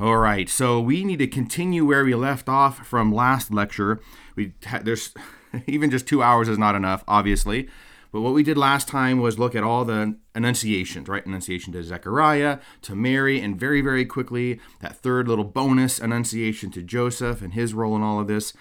All right, so we need to continue where we left off from last lecture. We ha- there's even just two hours is not enough, obviously. But what we did last time was look at all the annunciations, right? Annunciation to Zechariah, to Mary, and very, very quickly, that third little bonus annunciation to Joseph and his role in all of this.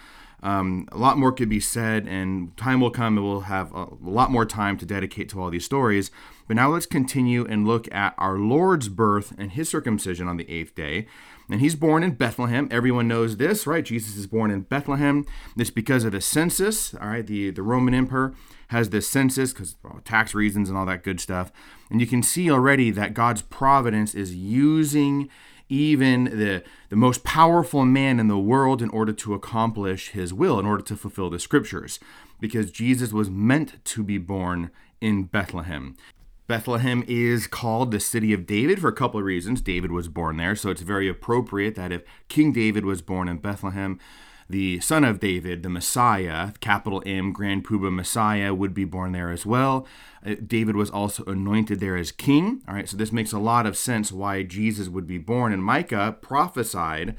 Um, a lot more could be said, and time will come and we'll have a lot more time to dedicate to all these stories. But now let's continue and look at our Lord's birth and his circumcision on the eighth day. And he's born in Bethlehem. Everyone knows this, right? Jesus is born in Bethlehem. This because of the census, all right? The, the Roman emperor has this census because well, tax reasons and all that good stuff. And you can see already that God's providence is using even the, the most powerful man in the world in order to accomplish his will, in order to fulfill the scriptures, because Jesus was meant to be born in Bethlehem. Bethlehem is called the city of David for a couple of reasons. David was born there, so it's very appropriate that if King David was born in Bethlehem, the son of David, the Messiah, capital M, Grand Puba Messiah, would be born there as well. Uh, David was also anointed there as king. All right, so this makes a lot of sense why Jesus would be born. And Micah prophesied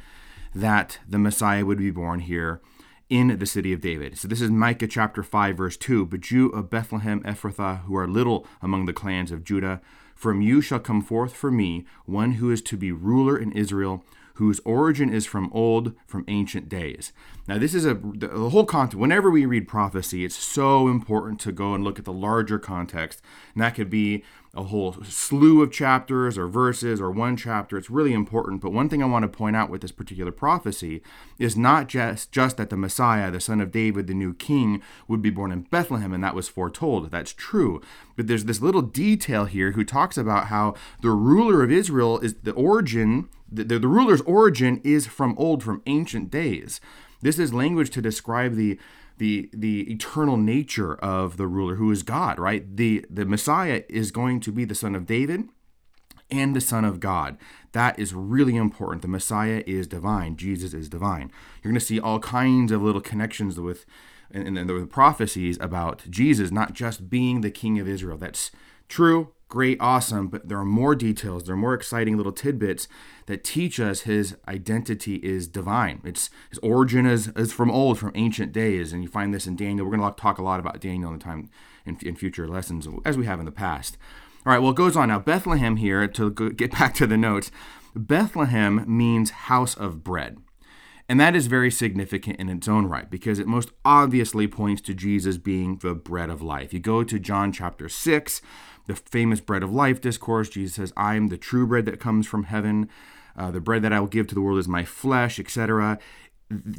that the Messiah would be born here in the city of David. So this is Micah chapter 5, verse 2. But you of Bethlehem Ephrathah, who are little among the clans of Judah, from you shall come forth for me one who is to be ruler in Israel whose origin is from old, from ancient days. Now, this is a the whole context. Whenever we read prophecy, it's so important to go and look at the larger context, and that could be a whole slew of chapters or verses or one chapter. It's really important. But one thing I want to point out with this particular prophecy is not just just that the Messiah, the son of David, the new king, would be born in Bethlehem, and that was foretold. That's true. But there's this little detail here who talks about how the ruler of Israel is the origin the, the, the ruler's origin is from old, from ancient days. This is language to describe the the the eternal nature of the ruler who is God, right? The the Messiah is going to be the son of David and the son of God. That is really important. The Messiah is divine. Jesus is divine. You're going to see all kinds of little connections with and, and the prophecies about Jesus not just being the king of Israel. That's true, great, awesome, but there are more details. There are more exciting little tidbits that teach us his identity is divine. It's his origin is, is from old, from ancient days, and you find this in Daniel. We're going to talk a lot about Daniel in the time in, in future lessons, as we have in the past. All right, well, it goes on now. Bethlehem here to get back to the notes. Bethlehem means house of bread. And that is very significant in its own right because it most obviously points to Jesus being the bread of life. You go to John chapter 6, the famous bread of life discourse. Jesus says, I am the true bread that comes from heaven. Uh, the bread that I will give to the world is my flesh, etc.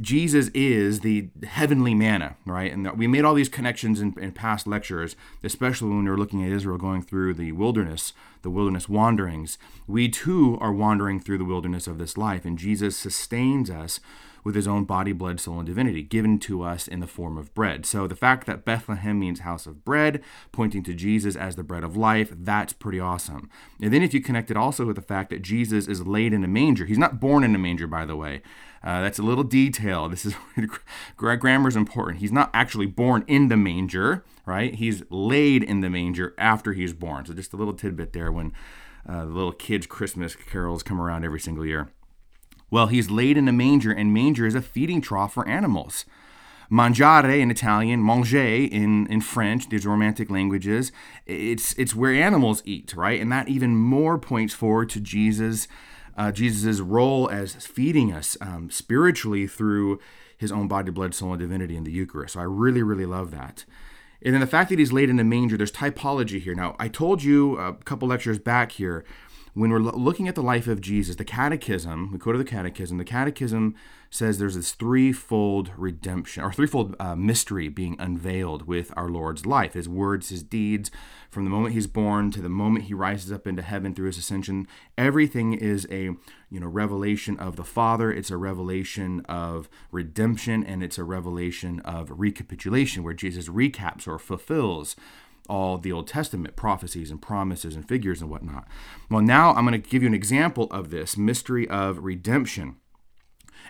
Jesus is the heavenly manna, right? And we made all these connections in, in, past lectures, especially when we were looking at Israel going through the wilderness, the wilderness wanderings. We too are wandering through the wilderness of this life, and Jesus sustains us with his own body, blood, soul, and divinity, given to us in the form of bread. So the fact that Bethlehem means house of bread, pointing to Jesus as the bread of life, that's pretty awesome. And then if you connect it also with the fact that Jesus is laid in a manger, he's not born in a manger, by the way. Uh, that's a little detail. This is grammar is important. He's not actually born in the manger, right? He's laid in the manger after he's born. So just a little tidbit there when uh, the little kids' Christmas carols come around every single year. Well, he's laid in a manger, and manger is a feeding trough for animals. Mangiare in Italian, manger in, in French, these romantic languages, it's, it's where animals eat, right? And that even more points forward to Jesus' uh, Jesus' role as feeding us um, spiritually through his own body, blood, soul, and divinity in the Eucharist. So I really, really love that. And then the fact that he's laid in a manger, there's typology here. Now, I told you a couple lectures back here when we're looking at the life of Jesus, the catechism, we to the catechism, the catechism says there's this threefold redemption or threefold uh, mystery being unveiled with our Lord's life his words, his deeds, from the moment he's born to the moment he rises up into heaven through his ascension. Everything is a you know revelation of the Father, it's a revelation of redemption, and it's a revelation of recapitulation where Jesus recaps or fulfills all the Old Testament prophecies and promises and figures and whatnot. Well, now I'm going to give you an example of this mystery of redemption.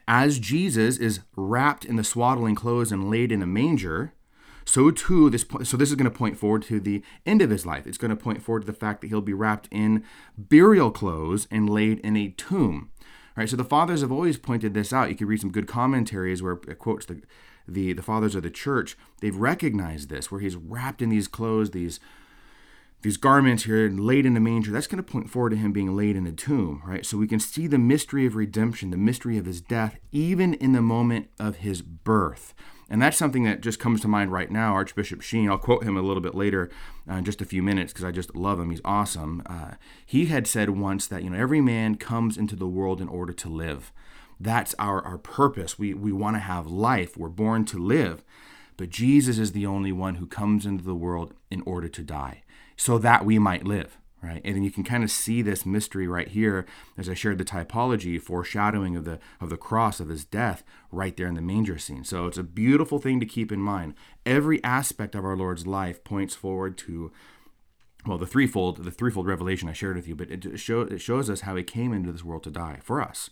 As Jesus is wrapped in the swaddling clothes and laid in a manger, so too this so this is going to point forward to the end of his life. It's going to point forward to the fact that he'll be wrapped in burial clothes and laid in a tomb. Right? So the fathers have always pointed this out. You can read some good commentaries where it quotes the the, the fathers of the church. They've recognized this, where he's wrapped in these clothes, these these garments here laid in the manger, that's going to point forward to him being laid in a tomb, right? So we can see the mystery of redemption, the mystery of his death, even in the moment of his birth. And that's something that just comes to mind right now. Archbishop Sheen, I'll quote him a little bit later uh, in just a few minutes because I just love him. He's awesome. Uh, he had said once that, you know, every man comes into the world in order to live. That's our, our purpose. We, we want to have life. We're born to live. But Jesus is the only one who comes into the world in order to die so that we might live right and you can kind of see this mystery right here as i shared the typology foreshadowing of the of the cross of his death right there in the manger scene so it's a beautiful thing to keep in mind every aspect of our lord's life points forward to well the threefold the threefold revelation i shared with you but it, show, it shows us how he came into this world to die for us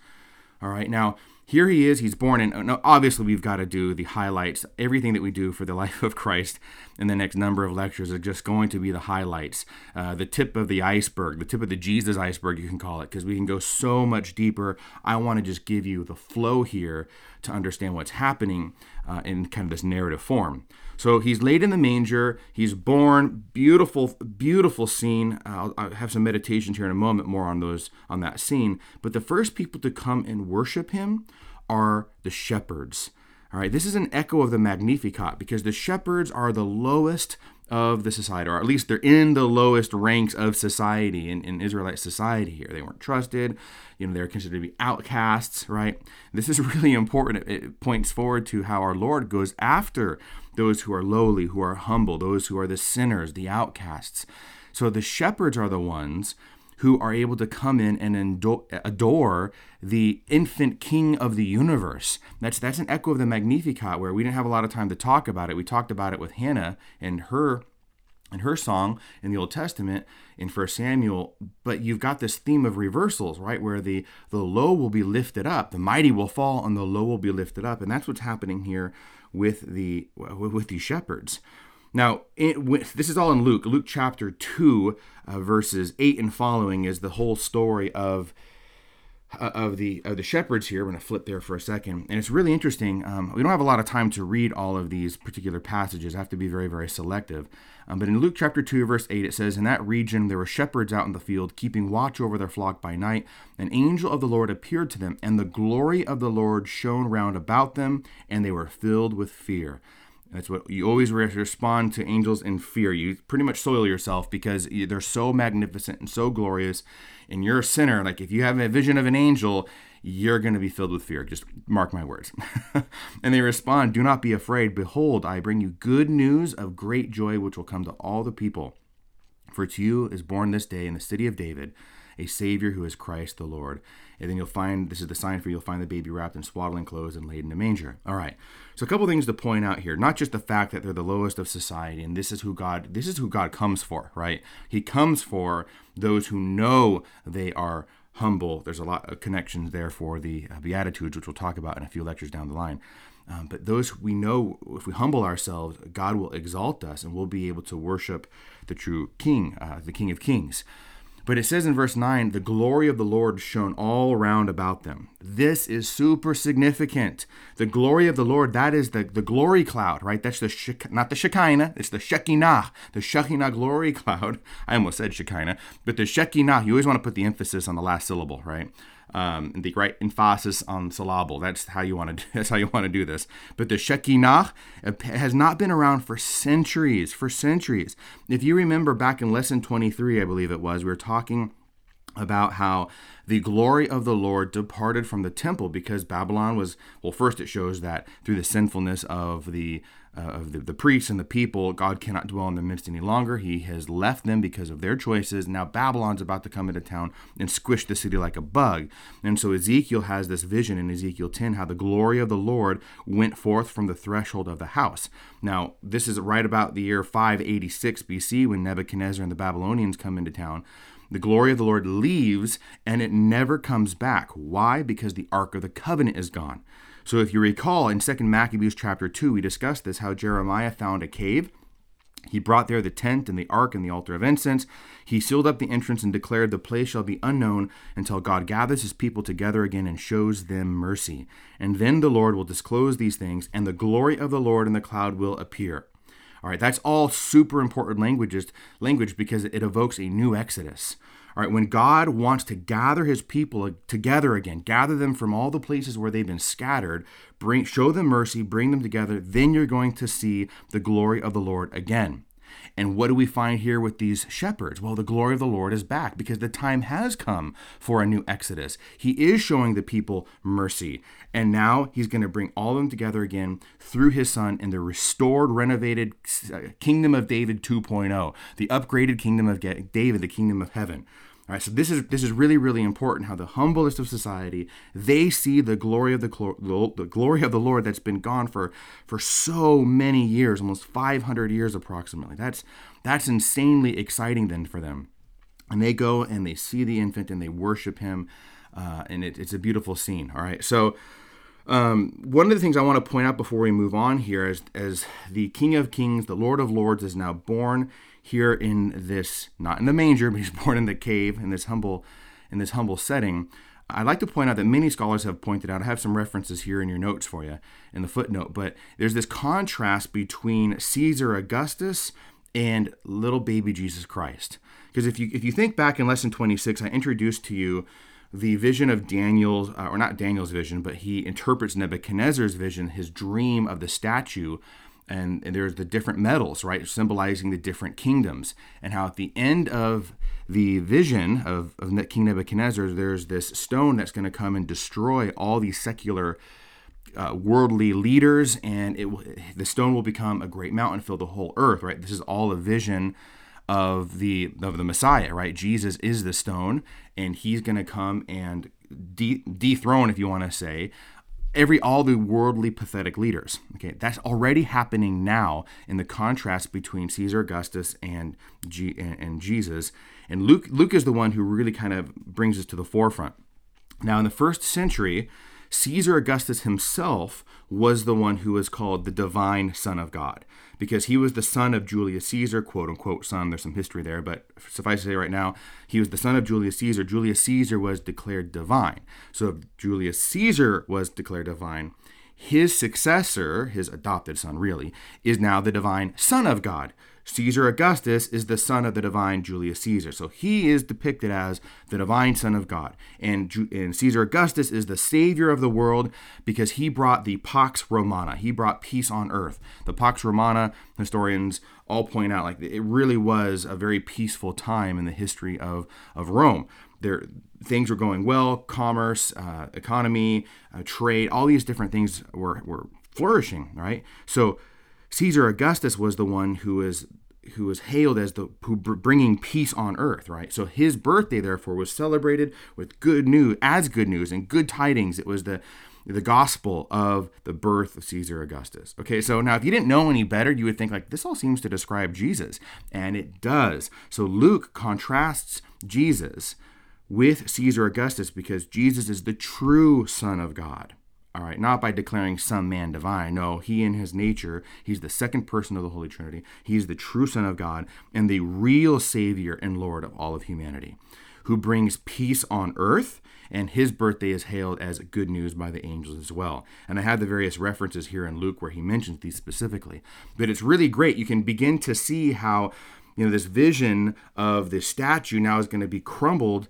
all right now here he is. He's born in. obviously, we've got to do the highlights. Everything that we do for the life of Christ in the next number of lectures are just going to be the highlights, uh, the tip of the iceberg, the tip of the Jesus iceberg, you can call it, because we can go so much deeper. I want to just give you the flow here to understand what's happening uh, in kind of this narrative form. So he's laid in the manger. He's born. Beautiful, beautiful scene. I'll, have some meditations here in a moment more on those on that scene. But the first people to come and worship him are the shepherds. All right, this is an echo of the Magnificat because the shepherds are the lowest of the society, or at least they're in the lowest ranks of society in, in Israelite society here. They weren't trusted, you know, they're considered to be outcasts, right? This is really important. It points forward to how our Lord goes after those who are lowly, who are humble, those who are the sinners, the outcasts. So the shepherds are the ones who are able to come in and adore the infant king of the universe. That's that's an echo of the Magnificat, where we didn't have a lot of time to talk about it. We talked about it with Hannah and her and her song in the Old Testament in First Samuel, but you've got this theme of reversals, right? Where the the low will be lifted up, the mighty will fall, and the low will be lifted up, and that's what's happening here with the with these shepherds. Now, it, this is all in Luke. Luke chapter 2, uh, verses 8 and following is the whole story of uh, of the of the shepherds here. We're going to flip there for a second, and it's really interesting. Um, we don't have a lot of time to read all of these particular passages. I have to be very very selective. Um, but in Luke chapter two verse eight, it says, "In that region there were shepherds out in the field, keeping watch over their flock by night. An angel of the Lord appeared to them, and the glory of the Lord shone round about them, and they were filled with fear." That's what you always respond to angels in fear. You pretty much soil yourself because they're so magnificent and so glorious. And you're a sinner. Like if you have a vision of an angel, you're going to be filled with fear. Just mark my words. and they respond, Do not be afraid. Behold, I bring you good news of great joy, which will come to all the people. For to you is born this day in the city of David a Savior who is Christ the Lord. And then you'll find this is the sign for you, you'll find the baby wrapped in swaddling clothes and laid in a manger. All right. So a couple things to point out here. Not just the fact that they're the lowest of society, and this is who God this is who God comes for, right? He comes for those who know they are humble. There's a lot of connections there for the uh, Beatitudes, which we'll talk about in a few lectures down the line. Um, but those we know, if we humble ourselves, God will exalt us and we'll be able to worship the true King, uh, the King of Kings. But it says in verse 9, the glory of the Lord shone all around about them. This is super significant. The glory of the Lord, that is the, the glory cloud, right? That's the, not the Shekinah, it's the Shekinah, the Shekinah glory cloud. I almost said Shekinah, but the Shekinah, you always want to put the emphasis on the last syllable, right? Um, the right emphasis on syllable. That's how you want to. That's how you want to do this. But the Shekinah has not been around for centuries. For centuries. If you remember back in lesson 23, I believe it was, we were talking about how the glory of the Lord departed from the temple because Babylon was, well, first it shows that through the sinfulness of the uh, of the, the, priests and the people, God cannot dwell in their midst any longer. He has left them because of their choices. Now Babylon's about to come into town and squish the city like a bug. And so Ezekiel has this vision in Ezekiel 10 how the glory of the Lord went forth from the threshold of the house. Now, this is right about the year 586 BC when Nebuchadnezzar and the Babylonians come into town. The glory of the Lord leaves and it never comes back. Why? Because the Ark of the Covenant is gone. So if you recall in 2 Maccabees chapter 2, we discussed this how Jeremiah found a cave He brought there the tent and the ark and the altar of incense. He sealed up the entrance and declared, The place shall be unknown until God gathers his people together again and shows them mercy. And then the Lord will disclose these things, and the glory of the Lord in the cloud will appear. All right, that's all super important languages, language because it evokes a new Exodus. All right, when God wants to gather his people together again, gather them from all the places where they've been scattered, bring show them mercy, bring them together, then you're going to see the glory of the Lord again. And what do we find here with these shepherds? Well, the glory of the Lord is back because the time has come for a new Exodus. He is showing the people mercy. And now he's going to bring all of them together again through his son in the restored, renovated uh, kingdom of David 2.0, the upgraded kingdom of David, the kingdom of heaven. All right, so this is this is really really important. How the humblest of society they see the glory of the, the glory of the Lord that's been gone for for so many years, almost 500 years approximately. That's that's insanely exciting then for them, and they go and they see the infant and they worship him, uh, and it, it's a beautiful scene. All right, so. Um, one of the things I want to point out before we move on here is as the King of Kings, the Lord of Lords, is now born here in this, not in the manger, but he's born in the cave in this humble, in this humble setting. I'd like to point out that many scholars have pointed out, I have some references here in your notes for you in the footnote, but there's this contrast between Caesar Augustus and little baby Jesus Christ. Because if you if you think back in lesson 26, I introduced to you the vision of Daniel's, uh, or not Daniel's vision, but he interprets Nebuchadnezzar's vision, his dream of the statue and, and there's the different metals, right, symbolizing the different kingdoms, and how at the end of the vision of, of King Nebuchadnezzar, there's this stone that's going to come and destroy all these secular uh, worldly leaders, and it the stone will become a great mountain, fill the whole earth. Right, this is all a vision of the of the Messiah. Right, Jesus is the stone, and he's going to come and de- dethrone, if you want to say, every all the worldly pathetic leaders. Okay, that's already happening now in the contrast between Caesar Augustus and G, and, Jesus. And Luke Luke is the one who really kind of brings us to the forefront. Now, in the first century, Caesar Augustus himself was the one who was called the divine son of God because he was the son of Julius Caesar, quote unquote son. There's some history there, but suffice to say right now, he was the son of Julius Caesar. Julius Caesar was declared divine. So if Julius Caesar was declared divine, his successor, his adopted son really, is now the divine son of God. Caesar Augustus is the son of the divine Julius Caesar. So he is depicted as the divine son of God. And, and Caesar Augustus is the savior of the world because he brought the Pax Romana. He brought peace on earth. The Pax Romana, historians all point out, like it really was a very peaceful time in the history of, of Rome. There, things were going well, commerce, uh, economy, uh, trade, all these different things were, were flourishing, right? So Caesar Augustus was the one who was who was hailed as the who bringing peace on earth, right? So his birthday therefore was celebrated with good news, as good news and good tidings. It was the the gospel of the birth of Caesar Augustus. Okay, so now if you didn't know any better, you would think like this all seems to describe Jesus, and it does. So Luke contrasts Jesus with Caesar Augustus because Jesus is the true Son of God. All right, not by declaring some man divine. No, he in his nature, he's the second person of the Holy Trinity. He's the true Son of God and the real Savior and Lord of all of humanity, who brings peace on earth. And his birthday is hailed as good news by the angels as well. And I have the various references here in Luke where he mentions these specifically. But it's really great. You can begin to see how you know this vision of this statue now is going to be crumbled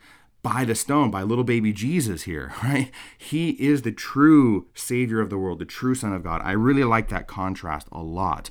by the stone, by little baby Jesus here, right? He is the true Savior of the world, the true Son of God. I really like that contrast a lot.